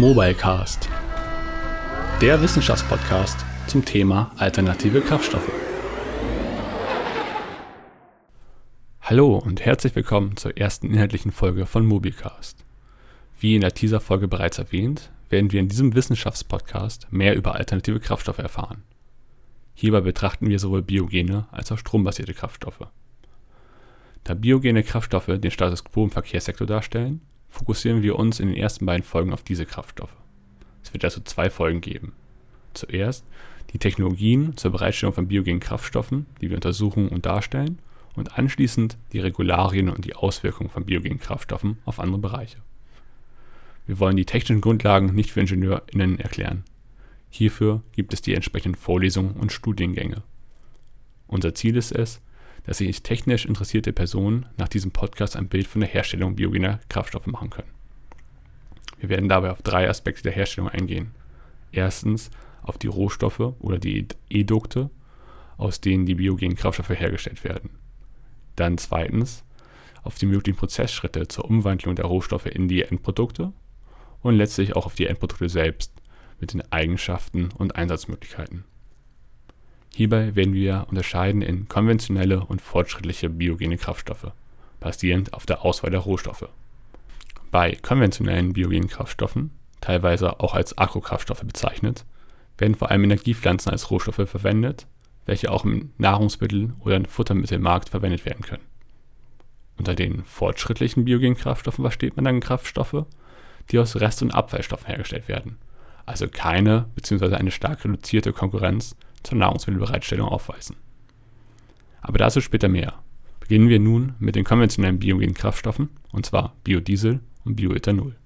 Mobilecast, der Wissenschaftspodcast zum Thema alternative Kraftstoffe. Hallo und herzlich willkommen zur ersten inhaltlichen Folge von Mobilecast. Wie in der Teaser-Folge bereits erwähnt, werden wir in diesem Wissenschaftspodcast mehr über alternative Kraftstoffe erfahren. Hierbei betrachten wir sowohl biogene als auch strombasierte Kraftstoffe. Da biogene Kraftstoffe den Status quo im Verkehrssektor darstellen, fokussieren wir uns in den ersten beiden Folgen auf diese Kraftstoffe. Es wird also zwei Folgen geben. Zuerst die Technologien zur Bereitstellung von biogenen Kraftstoffen, die wir untersuchen und darstellen, und anschließend die Regularien und die Auswirkungen von biogenen Kraftstoffen auf andere Bereiche. Wir wollen die technischen Grundlagen nicht für IngenieurInnen erklären. Hierfür gibt es die entsprechenden Vorlesungen und Studiengänge. Unser Ziel ist es, dass sich technisch interessierte Personen nach diesem Podcast ein Bild von der Herstellung biogener Kraftstoffe machen können. Wir werden dabei auf drei Aspekte der Herstellung eingehen. Erstens auf die Rohstoffe oder die Edukte, aus denen die biogenen Kraftstoffe hergestellt werden. Dann zweitens auf die möglichen Prozessschritte zur Umwandlung der Rohstoffe in die Endprodukte und letztlich auch auf die Endprodukte selbst mit den Eigenschaften und Einsatzmöglichkeiten. Hierbei werden wir unterscheiden in konventionelle und fortschrittliche biogene Kraftstoffe, basierend auf der Auswahl der Rohstoffe. Bei konventionellen biogenen Kraftstoffen, teilweise auch als Agrokraftstoffe bezeichnet, werden vor allem Energiepflanzen als Rohstoffe verwendet, welche auch im Nahrungsmittel- oder Futtermittelmarkt verwendet werden können. Unter den fortschrittlichen biogenen Kraftstoffen versteht man dann Kraftstoffe, die aus Rest- und Abfallstoffen hergestellt werden, also keine bzw. eine stark reduzierte Konkurrenz zur Nahrungsmittelbereitstellung aufweisen. Aber dazu später mehr. Beginnen wir nun mit den konventionellen biogenen Kraftstoffen, und zwar Biodiesel und Bioethanol.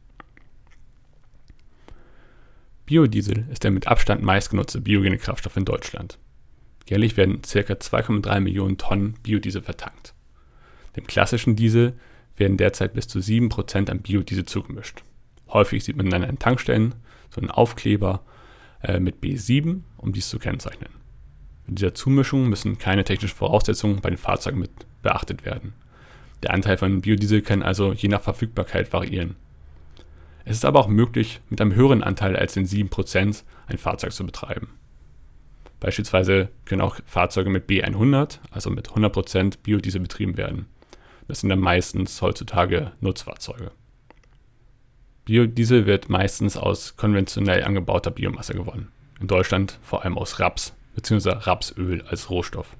Biodiesel ist der mit Abstand meistgenutzte biogene Kraftstoff in Deutschland. Jährlich werden ca. 2,3 Millionen Tonnen Biodiesel vertankt. Dem klassischen Diesel werden derzeit bis zu 7% an Biodiesel zugemischt. Häufig sieht man dann an Tankstellen so einen Aufkleber äh, mit B7, um dies zu kennzeichnen. Mit dieser Zumischung müssen keine technischen Voraussetzungen bei den Fahrzeugen mit beachtet werden. Der Anteil von Biodiesel kann also je nach Verfügbarkeit variieren. Es ist aber auch möglich, mit einem höheren Anteil als den 7% ein Fahrzeug zu betreiben. Beispielsweise können auch Fahrzeuge mit B100, also mit 100% Biodiesel betrieben werden. Das sind dann meistens heutzutage Nutzfahrzeuge. Biodiesel wird meistens aus konventionell angebauter Biomasse gewonnen. In Deutschland vor allem aus Raps bzw. Rapsöl als Rohstoff.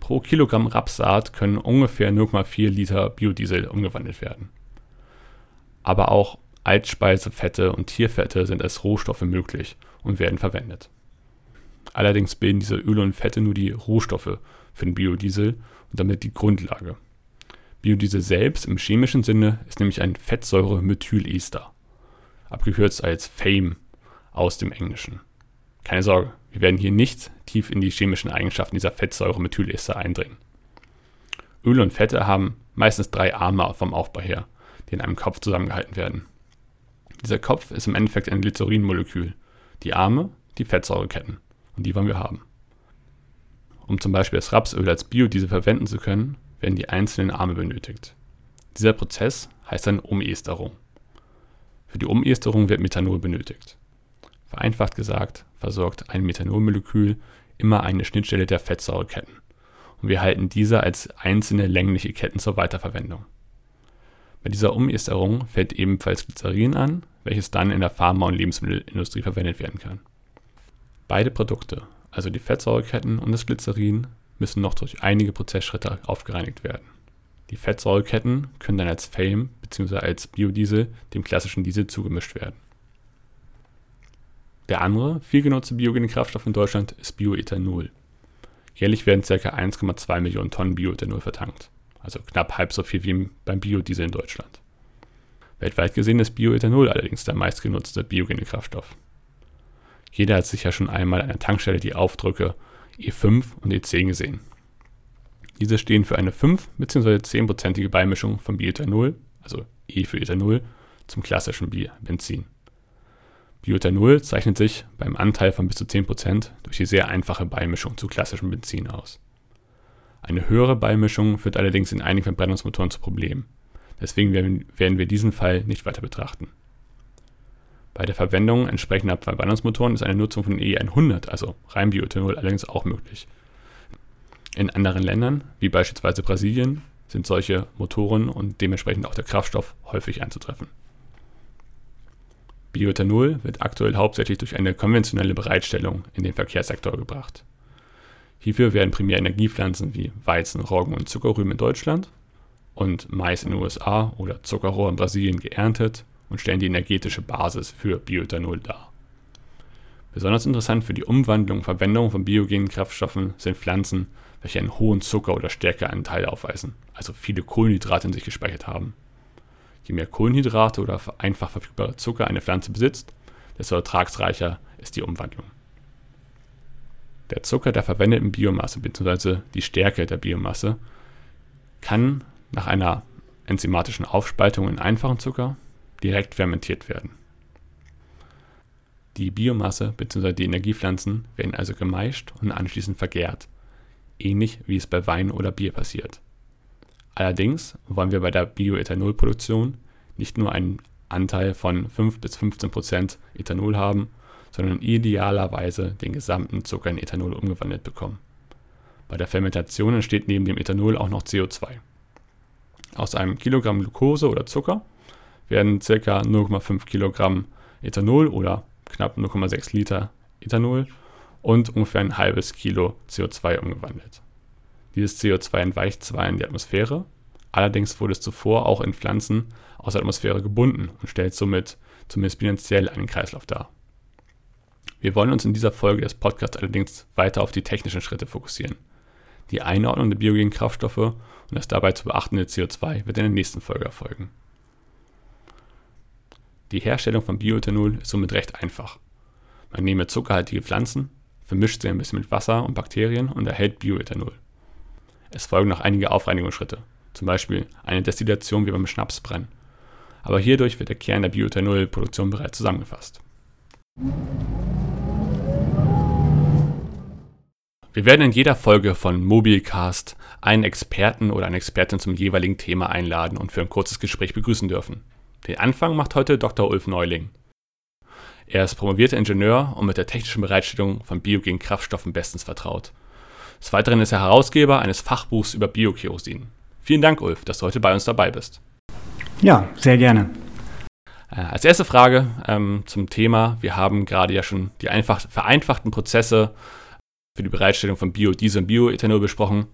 Pro Kilogramm Rapssaat können ungefähr 0,4 Liter Biodiesel umgewandelt werden. Aber auch Altspeisefette und Tierfette sind als Rohstoffe möglich und werden verwendet. Allerdings bilden diese Öle und Fette nur die Rohstoffe für den Biodiesel und damit die Grundlage. Biodiesel selbst im chemischen Sinne ist nämlich ein Fettsäure-Methylester, abgekürzt als FAME aus dem Englischen. Keine Sorge, wir werden hier nicht tief in die chemischen Eigenschaften dieser Fettsäure-Methylester eindringen. Öle und Fette haben meistens drei Arme vom Aufbau her, die in einem Kopf zusammengehalten werden. Dieser Kopf ist im Endeffekt ein Glycerinmolekül, die Arme die Fettsäureketten und die wollen wir haben. Um zum Beispiel das Rapsöl als Biodiesel verwenden zu können, werden die einzelnen Arme benötigt. Dieser Prozess heißt dann Umesterung. Für die Umesterung wird Methanol benötigt. Vereinfacht gesagt versorgt ein Methanolmolekül immer eine Schnittstelle der Fettsäureketten und wir halten diese als einzelne längliche Ketten zur Weiterverwendung. Bei dieser Umesterung fällt ebenfalls Glycerin an, welches dann in der Pharma- und Lebensmittelindustrie verwendet werden kann. Beide Produkte, also die Fettsäureketten und das Glycerin, müssen noch durch einige Prozessschritte aufgereinigt werden. Die Fettsäureketten können dann als FAME bzw. als Biodiesel dem klassischen Diesel zugemischt werden. Der andere viel genutzte biogene Kraftstoff in Deutschland ist Bioethanol. Jährlich werden ca. 1,2 Millionen Tonnen Bioethanol vertankt, also knapp halb so viel wie beim Biodiesel in Deutschland. Weltweit gesehen ist Bioethanol allerdings der meistgenutzte biogene Kraftstoff. Jeder hat sicher schon einmal an der Tankstelle die Aufdrücke E5 und E10 gesehen. Diese stehen für eine 5 bzw. 10%ige Beimischung von Bioethanol, also E für Ethanol, zum klassischen Benzin. Bioethanol zeichnet sich beim Anteil von bis zu 10% durch die sehr einfache Beimischung zu klassischem Benzin aus. Eine höhere Beimischung führt allerdings in einigen Verbrennungsmotoren zu Problemen. Deswegen werden wir diesen Fall nicht weiter betrachten. Bei der Verwendung entsprechender Verbrennungsmotoren ist eine Nutzung von E100, also rein Bioethanol, allerdings auch möglich. In anderen Ländern, wie beispielsweise Brasilien, sind solche Motoren und dementsprechend auch der Kraftstoff häufig anzutreffen. Bioethanol wird aktuell hauptsächlich durch eine konventionelle Bereitstellung in den Verkehrssektor gebracht. Hierfür werden primär Energiepflanzen wie Weizen, Roggen und Zuckerrüben in Deutschland und Mais in den USA oder Zuckerrohr in Brasilien geerntet und stellen die energetische Basis für Bioethanol dar. Besonders interessant für die Umwandlung und Verwendung von biogenen Kraftstoffen sind Pflanzen, welche einen hohen Zucker- oder Stärkeanteil aufweisen, also viele Kohlenhydrate in sich gespeichert haben. Je mehr Kohlenhydrate oder einfach verfügbare Zucker eine Pflanze besitzt, desto ertragsreicher ist die Umwandlung. Der Zucker der verwendeten Biomasse bzw. die Stärke der Biomasse kann nach einer enzymatischen Aufspaltung in einfachen Zucker direkt fermentiert werden. Die Biomasse bzw. die Energiepflanzen werden also gemeischt und anschließend vergärt, ähnlich wie es bei Wein oder Bier passiert. Allerdings wollen wir bei der Bioethanolproduktion nicht nur einen Anteil von 5 bis 15 Prozent Ethanol haben, sondern idealerweise den gesamten Zucker in Ethanol umgewandelt bekommen. Bei der Fermentation entsteht neben dem Ethanol auch noch CO2. Aus einem Kilogramm Glucose oder Zucker werden ca. 0,5 Kilogramm Ethanol oder knapp 0,6 Liter Ethanol und ungefähr ein halbes Kilo CO2 umgewandelt. Dieses CO2 entweicht zwar in die Atmosphäre, allerdings wurde es zuvor auch in Pflanzen aus der Atmosphäre gebunden und stellt somit zumindest bilanziell einen Kreislauf dar. Wir wollen uns in dieser Folge des Podcasts allerdings weiter auf die technischen Schritte fokussieren. Die Einordnung der biogenen Kraftstoffe und das dabei zu beachtende CO2 wird in der nächsten Folge erfolgen. Die Herstellung von Bioethanol ist somit recht einfach. Man nehme zuckerhaltige Pflanzen, vermischt sie ein bisschen mit Wasser und Bakterien und erhält Bioethanol. Es folgen noch einige Aufreinigungsschritte, zum Beispiel eine Destillation wie beim Schnapsbrennen. Aber hierdurch wird der Kern der Bioethanolproduktion bereits zusammengefasst. Wir werden in jeder Folge von Mobilcast einen Experten oder eine Expertin zum jeweiligen Thema einladen und für ein kurzes Gespräch begrüßen dürfen. Den Anfang macht heute Dr. Ulf Neuling. Er ist promovierter Ingenieur und mit der technischen Bereitstellung von biogenen Kraftstoffen bestens vertraut. Des Weiteren ist er Herausgeber eines Fachbuchs über Biokerosin. Vielen Dank, Ulf, dass du heute bei uns dabei bist. Ja, sehr gerne. Äh, als erste Frage ähm, zum Thema. Wir haben gerade ja schon die einfach, vereinfachten Prozesse für die Bereitstellung von Biodiesel und Bioethanol besprochen.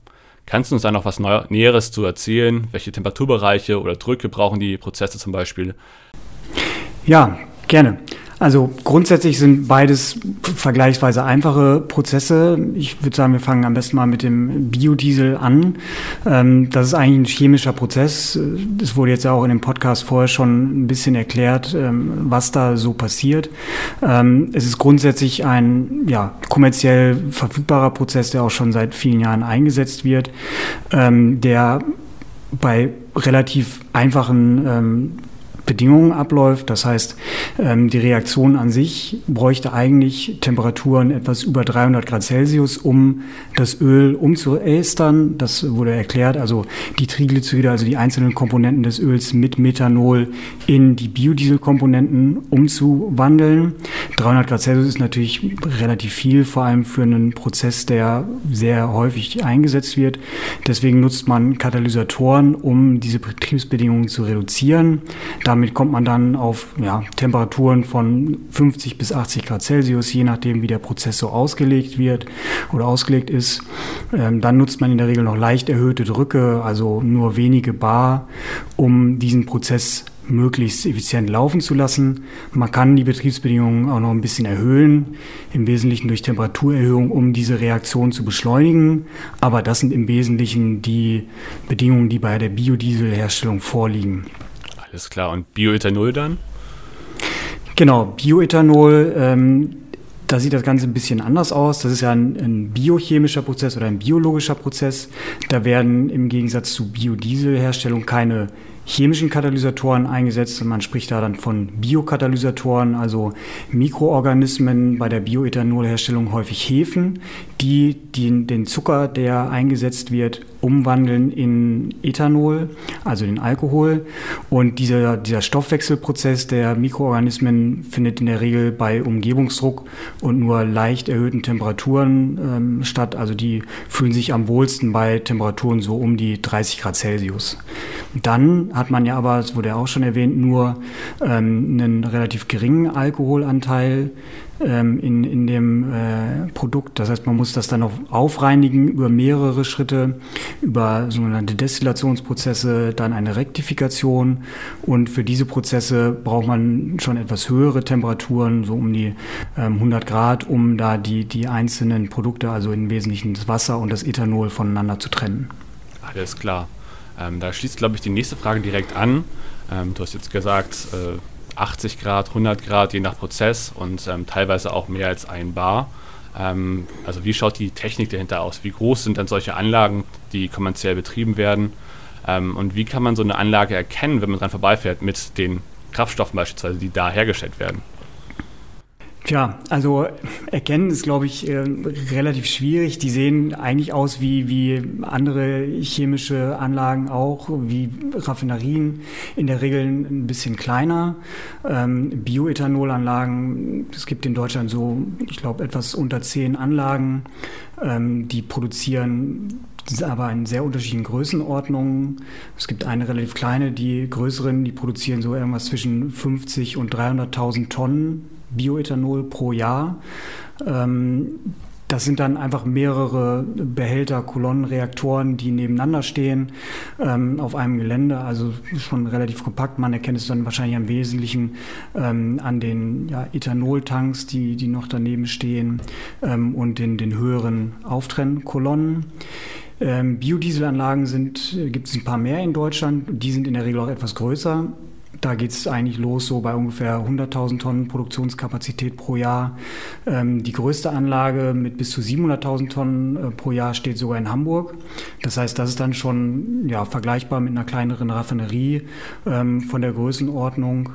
Kannst du uns da noch was Neu Näheres zu erzählen? Welche Temperaturbereiche oder Drücke brauchen die Prozesse zum Beispiel? Ja, gerne. Also grundsätzlich sind beides vergleichsweise einfache Prozesse. Ich würde sagen, wir fangen am besten mal mit dem Biodiesel an. Ähm, das ist eigentlich ein chemischer Prozess. Es wurde jetzt ja auch in dem Podcast vorher schon ein bisschen erklärt, ähm, was da so passiert. Ähm, es ist grundsätzlich ein ja, kommerziell verfügbarer Prozess, der auch schon seit vielen Jahren eingesetzt wird, der bei relativ einfachen Bedingungen abläuft. Das heißt, ähm, die Reaktion an sich bräuchte eigentlich Temperaturen etwas über 300 Grad Celsius, um das Öl umzuästern. Das wurde erklärt. Also die Triglyceride, also die einzelnen Komponenten des Öls mit Methanol in die Biodieselkomponenten umzuwandeln. 300 Grad Celsius ist natürlich relativ viel, vor allem für einen Prozess, der sehr häufig eingesetzt wird. Deswegen nutzt man Katalysatoren, um diese Betriebsbedingungen zu reduzieren. Da damit kommt man dann auf ja, Temperaturen von 50 bis 80 Grad Celsius, je nachdem, wie der Prozess so ausgelegt wird oder ausgelegt ist. Ähm, dann nutzt man in der Regel noch leicht erhöhte Drücke, also nur wenige Bar, um diesen Prozess möglichst effizient laufen zu lassen. Man kann die Betriebsbedingungen auch noch ein bisschen erhöhen, im Wesentlichen durch Temperaturerhöhung, um diese Reaktion zu beschleunigen. Aber das sind im Wesentlichen die Bedingungen, die bei der Biodieselherstellung vorliegen. Alles klar. Und Bioethanol dann? Genau, Bioethanol, ähm, da sieht das Ganze ein bisschen anders aus. Das ist ja ein, ein, biochemischer Prozess oder ein biologischer Prozess. Da werden im Gegensatz zu Biodieselherstellung keine chemischen Katalysatoren eingesetzt. Man spricht da dann von Biokatalysatoren, also Mikroorganismen bei der Bioethanolherstellung häufig Hefen, die, die den Zucker, der eingesetzt wird, umwandeln in Ethanol, also den Alkohol. Und dieser, dieser Stoffwechselprozess der Mikroorganismen findet in der Regel bei Umgebungsdruck und nur leicht erhöhten Temperaturen ähm, statt. Also die fühlen sich am wohlsten bei Temperaturen so um die 30 Grad Celsius. Dann hat man ja aber, das wurde ja auch schon erwähnt, nur ähm, einen relativ geringen Alkoholanteil ähm, in, in dem äh, Produkt. Das heißt, man muss das dann auch aufreinigen über mehrere Schritte, über sogenannte Destillationsprozesse, dann eine Rektifikation. Und für diese Prozesse braucht man schon etwas höhere Temperaturen, so um die ähm, 100 Grad, um da die, die einzelnen Produkte, also im Wesentlichen das Wasser und das Ethanol voneinander zu trennen. Alles klar. Ähm, da schließt, glaube ich, die nächste Frage direkt an. Ähm, du hast jetzt gesagt, äh, 80 Grad, 100 Grad, je nach Prozess und ähm, teilweise auch mehr als ein Bar. Ähm, also wie schaut die Technik dahinter aus? Wie groß sind dann solche Anlagen, die kommerziell betrieben werden? Ähm, und wie kann man so eine Anlage erkennen, wenn man dran vorbeifährt mit den Kraftstoffen beispielsweise, die da hergestellt werden? Tja, also erkennen ist, glaube ich, äh, relativ schwierig. Die sehen eigentlich aus wie, wie andere chemische Anlagen auch, wie Raffinerien, in der Regel ein bisschen kleiner. Ähm, Bioethanolanlagen, es gibt in Deutschland so, ich glaube, etwas unter zehn Anlagen, ähm, die produzieren aber in sehr unterschiedlichen Größenordnungen. Es gibt eine relativ kleine, die größeren, die produzieren so irgendwas zwischen 50 und 300.000 Tonnen Bioethanol pro Jahr. Ähm, das sind dann einfach mehrere Behälter, Kolonnen, Reaktoren, die nebeneinander stehen ähm, auf einem Gelände. Also schon relativ kompakt. Man erkennt es dann wahrscheinlich am Wesentlichen ähm, an den ja, Ethanoltanks, die, die noch daneben stehen und den, den höheren Auftrennkollonnen. Ähm, Biodieselanlagen sind, gibt es ein paar mehr in Deutschland. Die sind in der Regel auch etwas größer. Da geht es eigentlich los so bei ungefähr 100.000 Tonnen Produktionskapazität pro Jahr. Ähm, die größte Anlage mit bis zu 700.000 Tonnen äh, pro Jahr steht sogar in Hamburg. Das heißt, das ist dann schon ja, vergleichbar mit einer kleineren Raffinerie ähm, von der Größenordnung.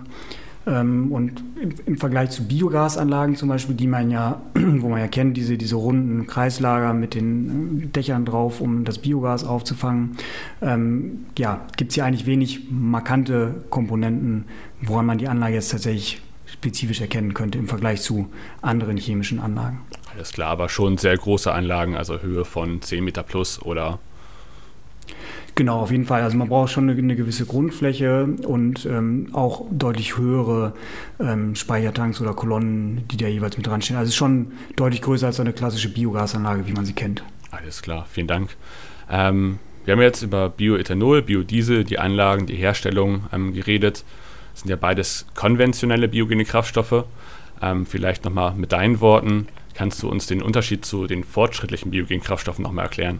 Ähm, und im, Vergleich zu Biogasanlagen zum Beispiel, die man ja, wo man ja kennt, diese, diese runden Kreislager mit den äh, Dächern drauf, um das Biogas aufzufangen, ähm, ja, gibt es hier eigentlich wenig markante Komponenten, woran man die Anlage jetzt tatsächlich spezifisch erkennen könnte im Vergleich zu anderen chemischen Anlagen. Alles klar, aber schon sehr große Anlagen, also Höhe von 10 Meter plus oder Genau, auf jeden Fall. Also man braucht schon eine, eine gewisse Grundfläche und ähm, auch deutlich höhere ähm, Speichertanks oder Kolonnen, die da jeweils mit dran stehen. Also schon deutlich größer als eine klassische Biogasanlage, wie man sie kennt. Alles klar, vielen Dank. Ähm, wir haben jetzt über Bioethanol, Biodiesel, die Anlagen, die Herstellung ähm, geredet. Das sind ja beides konventionelle biogene Kraftstoffe. Ähm, vielleicht nochmal mit deinen Worten, kannst du uns den Unterschied zu den fortschrittlichen biogenen Kraftstoffen nochmal erklären?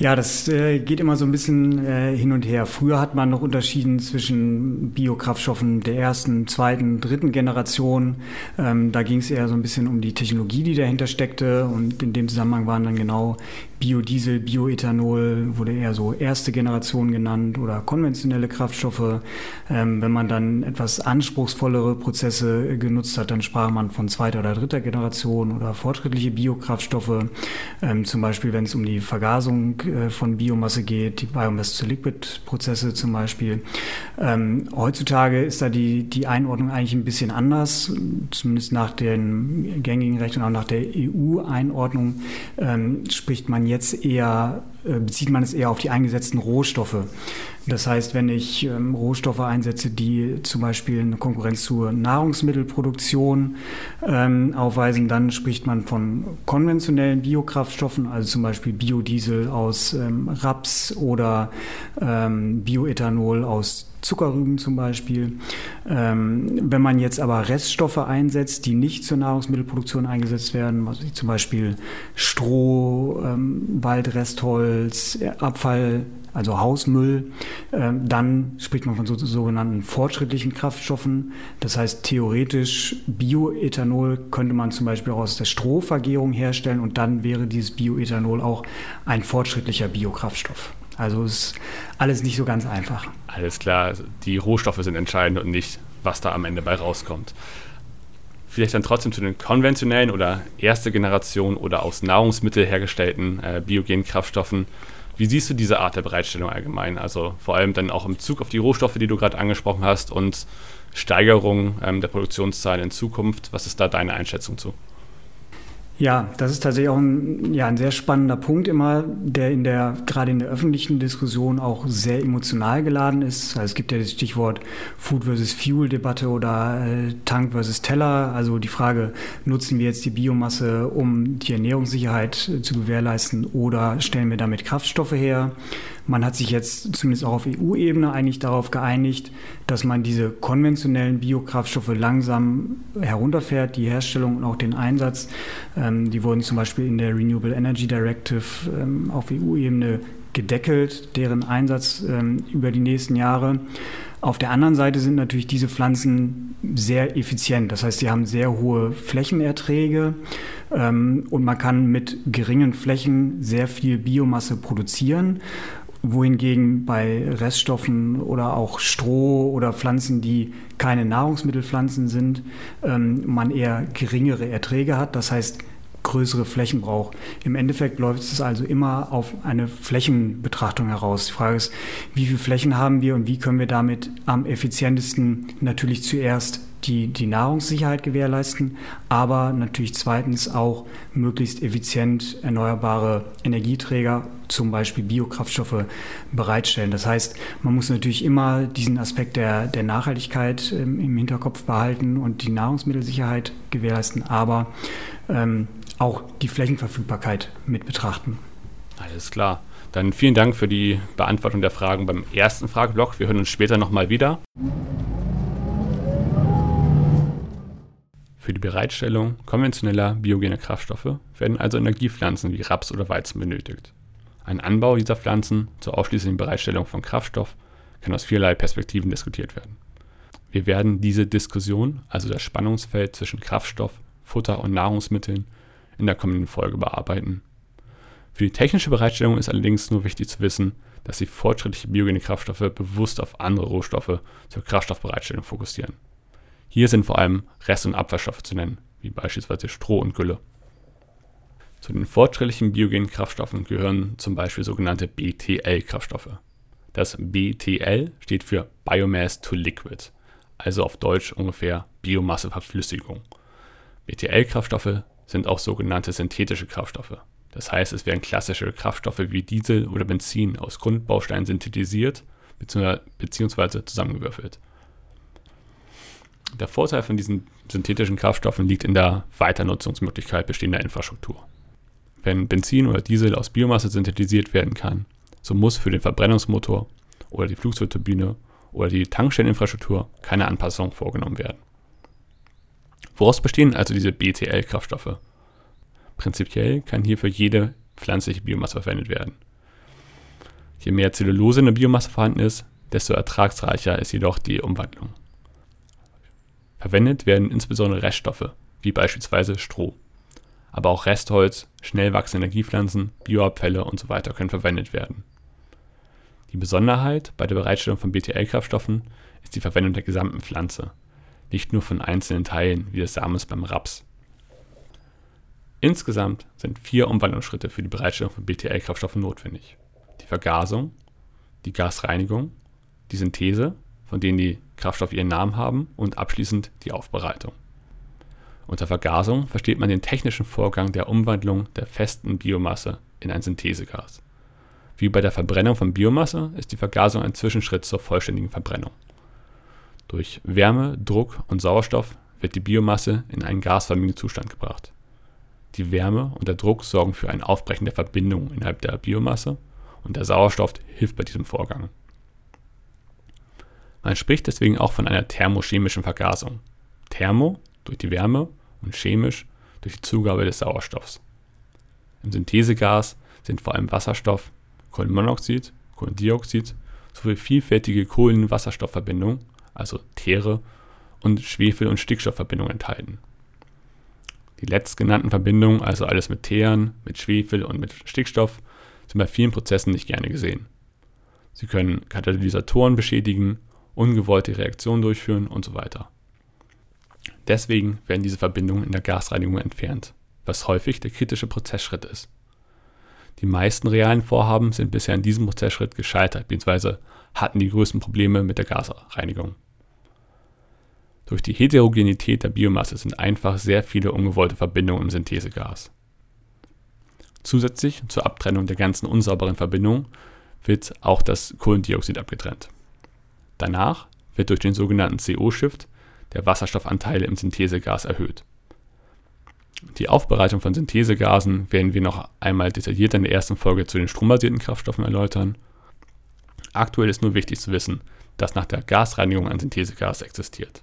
Ja, das äh, geht immer so ein bisschen äh, hin und her. Früher hat man noch unterschieden zwischen Biokraftstoffen der ersten, zweiten, dritten Generation. Ähm, da ging es eher so ein bisschen um die Technologie, die dahinter steckte. Und in dem Zusammenhang waren dann genau Biodiesel, Bioethanol wurde eher so erste Generation genannt oder konventionelle Kraftstoffe. Ähm, wenn man dann etwas anspruchsvollere Prozesse genutzt hat, dann sprach man von zweiter oder dritter Generation oder fortschrittliche Biokraftstoffe. Ähm, zum Beispiel, wenn es um die Vergasung äh, von Biomasse geht, die Biomass-to-Liquid-Prozesse zum Beispiel. Ähm, heutzutage ist da die, die Einordnung eigentlich ein bisschen anders, zumindest nach den gängigen Rechten und auch nach der EU-Einordnung ähm, spricht man jetzt eher, bezieht man es eher auf die eingesetzten Rohstoffe. Das heißt, wenn ich ähm, Rohstoffe einsetze, die zum Beispiel eine Konkurrenz zur Nahrungsmittelproduktion ähm, aufweisen, dann spricht man von konventionellen Biokraftstoffen, also zum Beispiel Biodiesel aus ähm, Raps oder ähm, Bioethanol aus Zuckerrüben zum Beispiel. Ähm, wenn man jetzt aber Reststoffe einsetzt, die nicht zur Nahrungsmittelproduktion eingesetzt werden, also zum Beispiel Stroh, ähm, Waldrestholz, Abfall, also Hausmüll, äh, dann spricht man von so, sogenannten fortschrittlichen Kraftstoffen. Das heißt, theoretisch Bioethanol könnte man zum Beispiel auch aus der Strohvergärung herstellen und dann wäre dieses Bioethanol auch ein fortschrittlicher Biokraftstoff. Also ist alles nicht so ganz einfach. Alles klar, die Rohstoffe sind entscheidend und nicht, was da am Ende bei rauskommt. Vielleicht dann trotzdem zu den konventionellen oder erste Generation oder aus Nahrungsmitteln hergestellten äh, biogenen Kraftstoffen. Wie siehst du diese Art der Bereitstellung allgemein? Also vor allem dann auch im Bezug auf die Rohstoffe, die du gerade angesprochen hast und Steigerung ähm, der Produktionszahlen in Zukunft. Was ist da deine Einschätzung zu? Ja, das ist tatsächlich auch ein, ja, ein sehr spannender Punkt immer, der in der, gerade in der öffentlichen Diskussion auch sehr emotional geladen ist. Also es gibt ja das Stichwort Food versus Fuel Debatte oder äh, Tank versus Teller. Also die Frage, nutzen wir jetzt die Biomasse, um die Ernährungssicherheit äh, zu gewährleisten oder stellen wir damit Kraftstoffe her? Man hat sich jetzt zumindest auch auf EU-Ebene eigentlich darauf geeinigt, dass man diese konventionellen Biokraftstoffe langsam herunterfährt, die Herstellung und auch den Einsatz. Ähm, die wurden zum Beispiel in der Renewable Energy Directive ähm, auf EU-Ebene gedeckelt, deren Einsatz ähm, über die nächsten Jahre. Auf der anderen Seite sind natürlich diese Pflanzen sehr effizient. Das heißt, sie haben sehr hohe Flächenerträge ähm, und man kann mit geringen Flächen sehr viel Biomasse produzieren wohingegen bei Reststoffen oder auch Stroh oder Pflanzen, die keine Nahrungsmittelpflanzen sind, ähm, man eher geringere Erträge hat. Das heißt, größere Flächen braucht. Im Endeffekt läuft es also immer auf eine Flächenbetrachtung heraus. Die Frage ist, wie viele Flächen haben wir und wie können wir damit am effizientesten natürlich zuerst die, die Nahrungssicherheit gewährleisten, aber natürlich zweitens auch möglichst effizient erneuerbare Energieträger, zum Beispiel Biokraftstoffe, bereitstellen. Das heißt, man muss natürlich immer diesen Aspekt der, der Nachhaltigkeit ähm, im Hinterkopf behalten und die Nahrungsmittelsicherheit gewährleisten, aber ähm, auch die Flächenverfügbarkeit mit betrachten. Alles klar. Dann vielen Dank für die Beantwortung der Fragen beim ersten Frageblock. Wir hören uns später nochmal wieder. Für die Bereitstellung konventioneller biogener Kraftstoffe werden also Energiepflanzen wie Raps oder Weizen benötigt. Ein Anbau dieser Pflanzen zur ausschließlichen Bereitstellung von Kraftstoff kann aus vielerlei Perspektiven diskutiert werden. Wir werden diese Diskussion, also das Spannungsfeld zwischen Kraftstoff, Futter und Nahrungsmitteln, in der kommenden Folge bearbeiten. Für die technische Bereitstellung ist allerdings nur wichtig zu wissen, dass sich fortschrittliche biogene Kraftstoffe bewusst auf andere Rohstoffe zur Kraftstoffbereitstellung fokussieren. Hier sind vor allem Rest- und Abfallstoffe zu nennen, wie beispielsweise Stroh und Gülle. Zu den fortschrittlichen biogenen Kraftstoffen gehören zum Beispiel sogenannte BTL-Kraftstoffe. Das BTL steht für Biomass to Liquid, also auf Deutsch ungefähr Biomasseverflüssigung. BTL-Kraftstoffe sind auch sogenannte synthetische Kraftstoffe. Das heißt, es werden klassische Kraftstoffe wie Diesel oder Benzin aus Grundbausteinen synthetisiert bzw. zusammengewürfelt. Der Vorteil von diesen synthetischen Kraftstoffen liegt in der Weiternutzungsmöglichkeit bestehender Infrastruktur. Wenn Benzin oder Diesel aus Biomasse synthetisiert werden kann, so muss für den Verbrennungsmotor oder die Flugzeugturbine oder die Tankstelleninfrastruktur keine Anpassung vorgenommen werden. Woraus bestehen also diese BTL-Kraftstoffe? Prinzipiell kann hierfür jede pflanzliche Biomasse verwendet werden. Je mehr Zellulose in der Biomasse vorhanden ist, desto ertragsreicher ist jedoch die Umwandlung. Verwendet werden insbesondere Reststoffe, wie beispielsweise Stroh. Aber auch Restholz, schnell wachsende Energiepflanzen, Bioabfälle usw. Können verwendet werden. Die Besonderheit bei der Bereitstellung von BTL-Kraftstoffen ist die Verwendung der gesamten Pflanze, nicht nur von einzelnen Teilen wie des Samens beim Raps. Insgesamt sind vier Umwandlungsschritte für die Bereitstellung von BTL-Kraftstoffen notwendig. Die Vergasung, die Gasreinigung, die Synthese, von denen die Kraftstoffe ihren Namen haben, und abschließend die Aufbereitung. Unter Vergasung versteht man den technischen Vorgang der Umwandlung der festen Biomasse in ein Synthesegas. Wie bei der Verbrennung von Biomasse ist die Vergasung ein Zwischenschritt zur vollständigen Verbrennung. Durch Wärme, Druck und Sauerstoff wird die Biomasse in einen gasförmigen Zustand gebracht. Die Wärme und der Druck sorgen für ein Aufbrechen der Verbindung innerhalb der Biomasse und der Sauerstoff hilft bei diesem Vorgang. Man spricht deswegen auch von einer thermochemischen Vergasung. Thermo durch die Wärme und chemisch durch die Zugabe des Sauerstoffs. Im Synthesegas sind vor allem Wasserstoff, Kohlenmonoxid, Kohlendioxid sowie vielfältige Kohlen-Wasserstoffverbindungen, also Tere, und Schwefel- und Stickstoffverbindungen enthalten. Die letztgenannten Verbindungen, also alles mit Teeren, mit Schwefel und mit Stickstoff, sind bei vielen Prozessen nicht gerne gesehen. Sie können Katalysatoren beschädigen ungewollte Reaktionen durchführen und so weiter. Deswegen werden diese Verbindungen in der Gasreinigung entfernt, was häufig der kritische Prozessschritt ist. Die meisten realen Vorhaben sind bisher in diesem Prozessschritt gescheitert bzw. hatten die größten Probleme mit der Gasreinigung. Durch die Heterogenität der Biomasse sind einfach sehr viele ungewollte Verbindungen im Synthesegas. Zusätzlich zur Abtrennung der ganzen unsauberen Verbindungen wird auch das Kohlendioxid abgetrennt. Danach wird durch den sogenannten CO-Shift der Wasserstoffanteil im Synthesegas erhöht. Die Aufbereitung von Synthesegasen werden wir noch einmal detailliert in der ersten Folge zu den strombasierten Kraftstoffen erläutern. Aktuell ist nur wichtig zu wissen, dass nach der Gasreinigung ein Synthesegas existiert.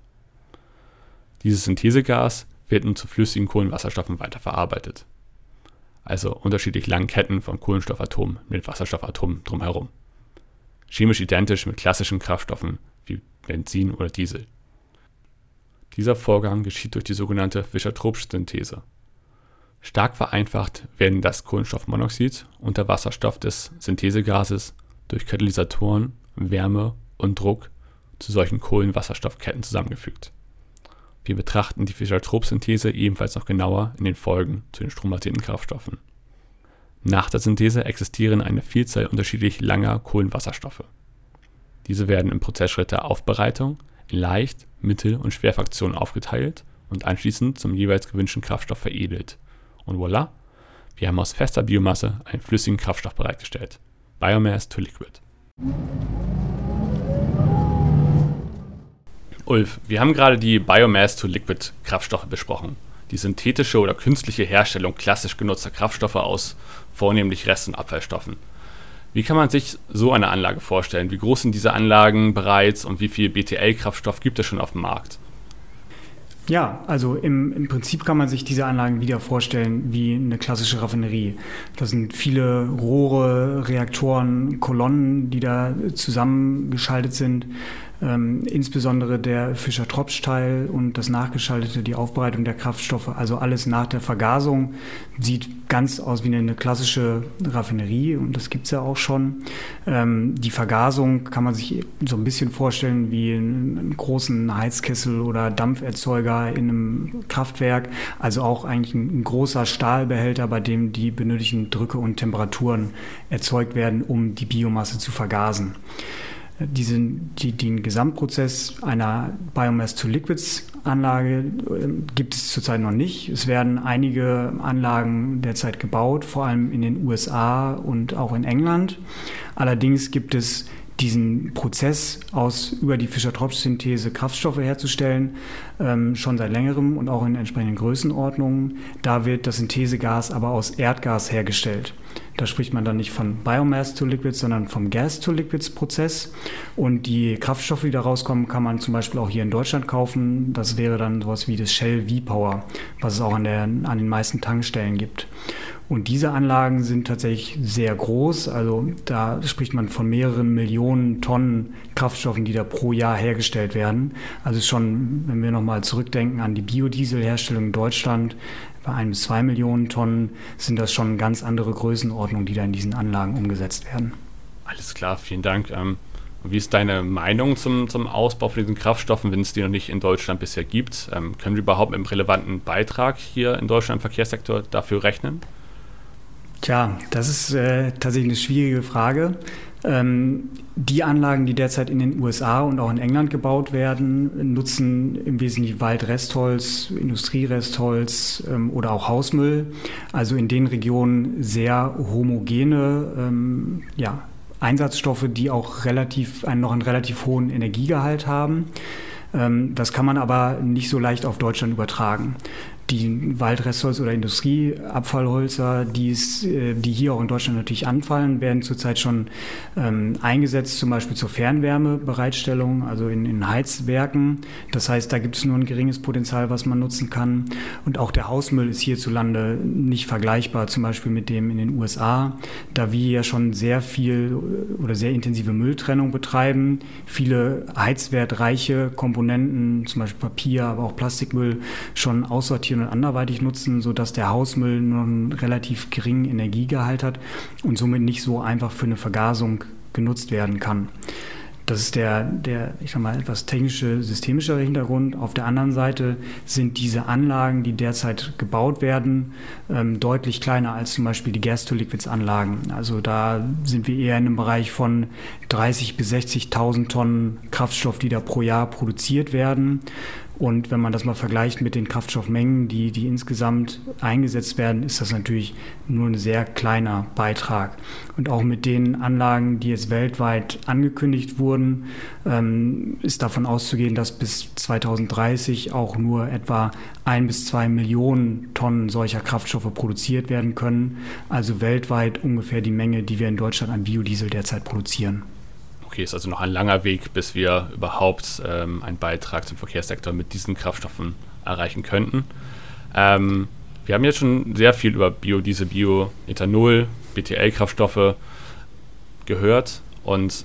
Dieses Synthesegas wird nun zu flüssigen Kohlenwasserstoffen weiterverarbeitet. Also unterschiedlich langen Ketten von Kohlenstoffatomen mit Wasserstoffatomen drumherum. Chemisch identisch mit klassischen Kraftstoffen wie Benzin oder Diesel. Dieser Vorgang geschieht durch die sogenannte Fischer-Tropsch-Synthese. Stark vereinfacht werden das Kohlenstoffmonoxid und der Wasserstoff des Synthesegases durch Katalysatoren, Wärme und Druck zu solchen Kohlenwasserstoffketten zusammengefügt. Wir betrachten die Fischer-Tropsch-Synthese ebenfalls noch genauer in den Folgen zu den strombasierten Kraftstoffen. Nach der Synthese existieren eine Vielzahl unterschiedlich langer Kohlenwasserstoffe. Diese werden im Prozessschritt der Aufbereitung in Leicht-, Mittel- und Schwerfraktionen aufgeteilt und anschließend zum jeweils gewünschten Kraftstoff veredelt. Und voilà, wir haben aus fester Biomasse einen flüssigen Kraftstoff bereitgestellt. Biomass to Liquid. Ulf, wir haben gerade die Biomass to Liquid Kraftstoffe besprochen. Die synthetische oder künstliche Herstellung klassisch genutzter Kraftstoffe aus vornehmlich Rest- und Abfallstoffen. Wie kann man sich so eine Anlage vorstellen? Wie groß sind diese Anlagen bereits und wie viel BTL-Kraftstoff gibt es schon auf dem Markt? Ja, also im, im Prinzip kann man sich diese Anlagen wieder vorstellen wie eine klassische Raffinerie. Das sind viele Rohre, Reaktoren, Kolonnen, die da zusammengeschaltet sind ähm, insbesondere der Fischer-Tropsch-Teil und das nachgeschaltete, die Aufbereitung der Kraftstoffe, also alles nach der Vergasung, sieht ganz aus wie eine klassische Raffinerie und das gibt es ja auch schon. Ähm, die Vergasung kann man sich so ein bisschen vorstellen wie einen, einen großen Heizkessel oder Dampferzeuger in einem Kraftwerk, also auch eigentlich ein, ein großer Stahlbehälter, bei dem die benötigten Drücke und Temperaturen erzeugt werden, um die Biomasse zu vergasen diesen, die, den Gesamtprozess einer Biomass-to-Liquids-Anlage äh, gibt es zurzeit noch nicht. Es werden einige Anlagen derzeit gebaut, vor allem in den USA und auch in England. Allerdings gibt es diesen Prozess aus über die Fischer-Tropsch-Synthese Kraftstoffe herzustellen, ähm, schon seit längerem und auch in entsprechenden Größenordnungen. Da wird das Synthesegas aber aus Erdgas hergestellt. Da spricht man dann nicht von Biomass to Liquids, sondern vom Gas to Liquids Prozess. Und die Kraftstoffe, die da rauskommen, kann man zum Beispiel auch hier in Deutschland kaufen. Das wäre dann sowas wie das Shell V-Power, was es auch an, der, an den meisten Tankstellen gibt. Und diese Anlagen sind tatsächlich sehr groß. Also da spricht man von mehreren Millionen Tonnen Kraftstoffen, die da pro Jahr hergestellt werden. Also schon, wenn wir nochmal zurückdenken an die Biodieselherstellung in Deutschland, bei ein bis zwei Millionen Tonnen sind das schon ganz andere Größenordnungen, die da in diesen Anlagen umgesetzt werden. Alles klar, vielen Dank. Ähm, wie ist deine Meinung zum, zum Ausbau von diesen Kraftstoffen, wenn es die noch nicht in Deutschland bisher gibt? Ähm, können wir überhaupt mit einem relevanten Beitrag hier in Deutschland im Verkehrssektor dafür rechnen? Tja, das ist äh, tatsächlich eine schwierige Frage. Ähm, die Anlagen, die derzeit in den USA und auch in England gebaut werden, nutzen im Wesentlichen Waldrestholz, Industrierestholz ähm, oder auch Hausmüll. Also in den Regionen sehr homogene ähm, ja, Einsatzstoffe, die auch relativ, einen, noch einen relativ hohen Energiegehalt haben. Das kann man aber nicht so leicht auf Deutschland übertragen die Waldrestholz oder Industrieabfallholzer, die, ist, äh, die hier auch in Deutschland natürlich anfallen, werden zurzeit schon ähm, eingesetzt, zum Beispiel zur Fernwärmebereitstellung, also in, in Heizwerken. Das heißt, da gibt es nur ein geringes Potenzial, was man nutzen kann. Und auch der Hausmüll ist hierzulande nicht vergleichbar, zum Beispiel mit dem in den USA, da wir ja schon sehr viel oder sehr intensive Mülltrennung betreiben, viele heizwertreiche Komponenten, zum Beispiel Papier, aber auch Plastikmüll, schon aussortieren und anderweitig nutzen, sodass der Hausmüll nur einen relativ geringen Energiegehalt hat und somit nicht so einfach für eine Vergasung genutzt werden kann. Das ist der, der, ich sag mal, etwas technische, systemischere Hintergrund. Auf der anderen Seite sind diese Anlagen, die derzeit gebaut werden, ähm, deutlich kleiner als zum Beispiel die Gas-to-Liquids-Anlagen. Also da sind wir eher in einem Bereich von 30.000 bis 60.000 Tonnen Kraftstoff, die da pro Jahr produziert werden. Und wenn man das mal vergleicht mit den Kraftstoffmengen, die, die insgesamt eingesetzt werden, ist das natürlich nur ein sehr kleiner Beitrag. Und auch mit den Anlagen, die jetzt weltweit angekündigt wurden, ähm, ist davon auszugehen, dass bis 2030 auch nur etwa ein bis zwei Millionen Tonnen solcher Kraftstoffe produziert werden können. Also weltweit ungefähr die Menge, die wir in Deutschland an Biodiesel derzeit produzieren. Okay, ist also noch ein langer Weg, bis wir überhaupt ähm, einen Beitrag zum Verkehrssektor mit diesen Kraftstoffen erreichen könnten. Ähm, wir haben jetzt schon sehr viel über Biodiesel, Bioethanol, BTL-Kraftstoffe gehört und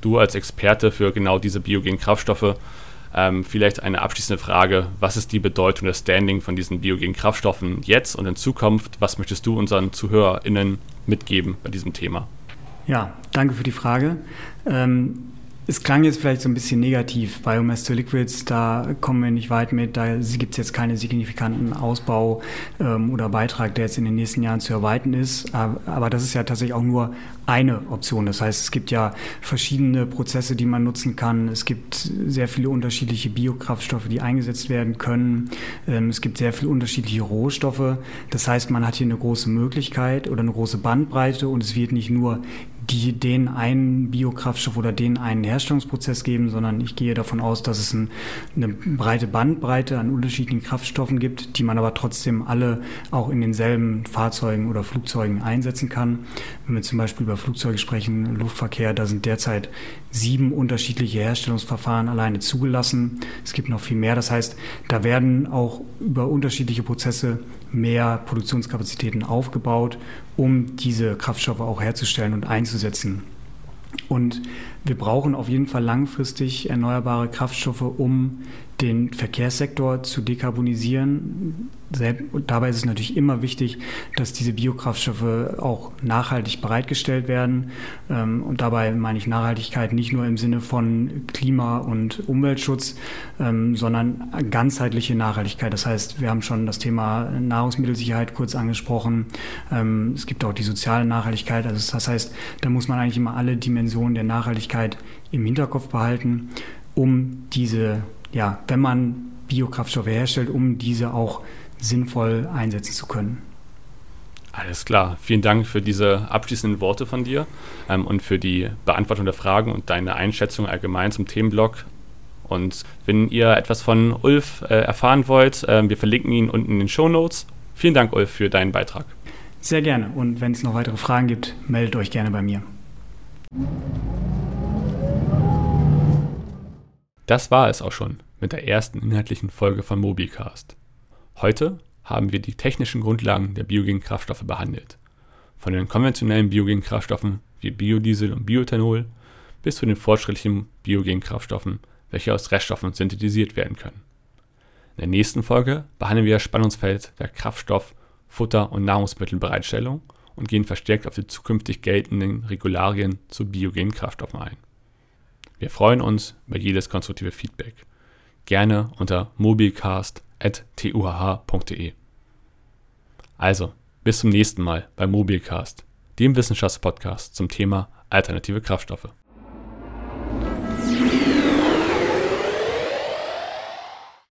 du als Experte für genau diese biogenen Kraftstoffe ähm, vielleicht eine abschließende Frage. Was ist die Bedeutung des Standing von diesen biogenen Kraftstoffen jetzt und in Zukunft? Was möchtest du unseren ZuhörerInnen mitgeben bei diesem Thema? Ja, danke für die Frage. Ähm, es klang jetzt vielleicht so ein bisschen negativ. Biomass to Liquids, da kommen wir nicht weit mit. Da gibt es jetzt keinen signifikanten Ausbau ähm, oder Beitrag, der jetzt in den nächsten Jahren zu erweitern ist. Aber das ist ja tatsächlich auch nur eine Option. Das heißt, es gibt ja verschiedene Prozesse, die man nutzen kann. Es gibt sehr viele unterschiedliche Biokraftstoffe, die eingesetzt werden können. Ähm, es gibt sehr viele unterschiedliche Rohstoffe. Das heißt, man hat hier eine große Möglichkeit oder eine große Bandbreite und es wird nicht nur die den einen Biokraftstoff oder den einen Herstellungsprozess geben, sondern ich gehe davon aus, dass es ein, eine breite Bandbreite an unterschiedlichen Kraftstoffen gibt, die man aber trotzdem alle auch in denselben Fahrzeugen oder Flugzeugen einsetzen kann. Wenn wir zum Beispiel über Flugzeuge sprechen, Luftverkehr, da sind derzeit sieben unterschiedliche Herstellungsverfahren alleine zugelassen. Es gibt noch viel mehr. Das heißt, da werden auch über unterschiedliche Prozesse mehr Produktionskapazitäten aufgebaut, um diese Kraftstoffe auch herzustellen und einzusetzen. Und wir brauchen auf jeden Fall langfristig erneuerbare Kraftstoffe, um den Verkehrssektor zu dekarbonisieren. Und dabei ist es natürlich immer wichtig, dass diese Biokraftstoffe auch nachhaltig bereitgestellt werden. Ähm, und dabei meine ich Nachhaltigkeit nicht nur im Sinne von Klima- und Umweltschutz, ähm, sondern ganzheitliche Nachhaltigkeit. Das heißt, wir haben schon das Thema Nahrungsmittelsicherheit kurz angesprochen. Ähm, es gibt auch die soziale Nachhaltigkeit. Also das heißt, da muss man eigentlich immer alle Dimensionen der Nachhaltigkeit im Hinterkopf behalten, um diese ja, wenn man Biokraftstoffe herstellt, um diese auch sinnvoll einsetzen zu können. Alles klar. Vielen Dank für diese abschließenden Worte von dir ähm, und für die Beantwortung der Fragen und deine Einschätzung allgemein zum Themenblock. Und wenn ihr etwas von Ulf äh, erfahren wollt, äh, wir verlinken ihn unten in den Show Notes. Vielen Dank, Ulf, für deinen Beitrag. Sehr gerne. Und wenn es noch weitere Fragen gibt, meldet euch gerne bei mir. Das war es auch schon mit der ersten inhaltlichen Folge von Mobilcast. Heute haben wir die technischen Grundlagen der biogenen Kraftstoffe behandelt. Von den konventionellen biogenen Kraftstoffen wie Biodiesel und Bioethanol bis zu den fortschrittlichen biogenen Kraftstoffen, welche aus Reststoffen synthetisiert werden können. In der nächsten Folge behandeln wir das Spannungsfeld der Kraftstoff-, Futter- und Nahrungsmittelbereitstellung und gehen verstärkt auf die zukünftig geltenden Regularien zu biogenen Kraftstoffen ein. Wir freuen uns über jedes konstruktive Feedback. Gerne unter mobilcast.tuhh.de. Also, bis zum nächsten Mal bei Mobilcast, dem Wissenschaftspodcast zum Thema alternative Kraftstoffe.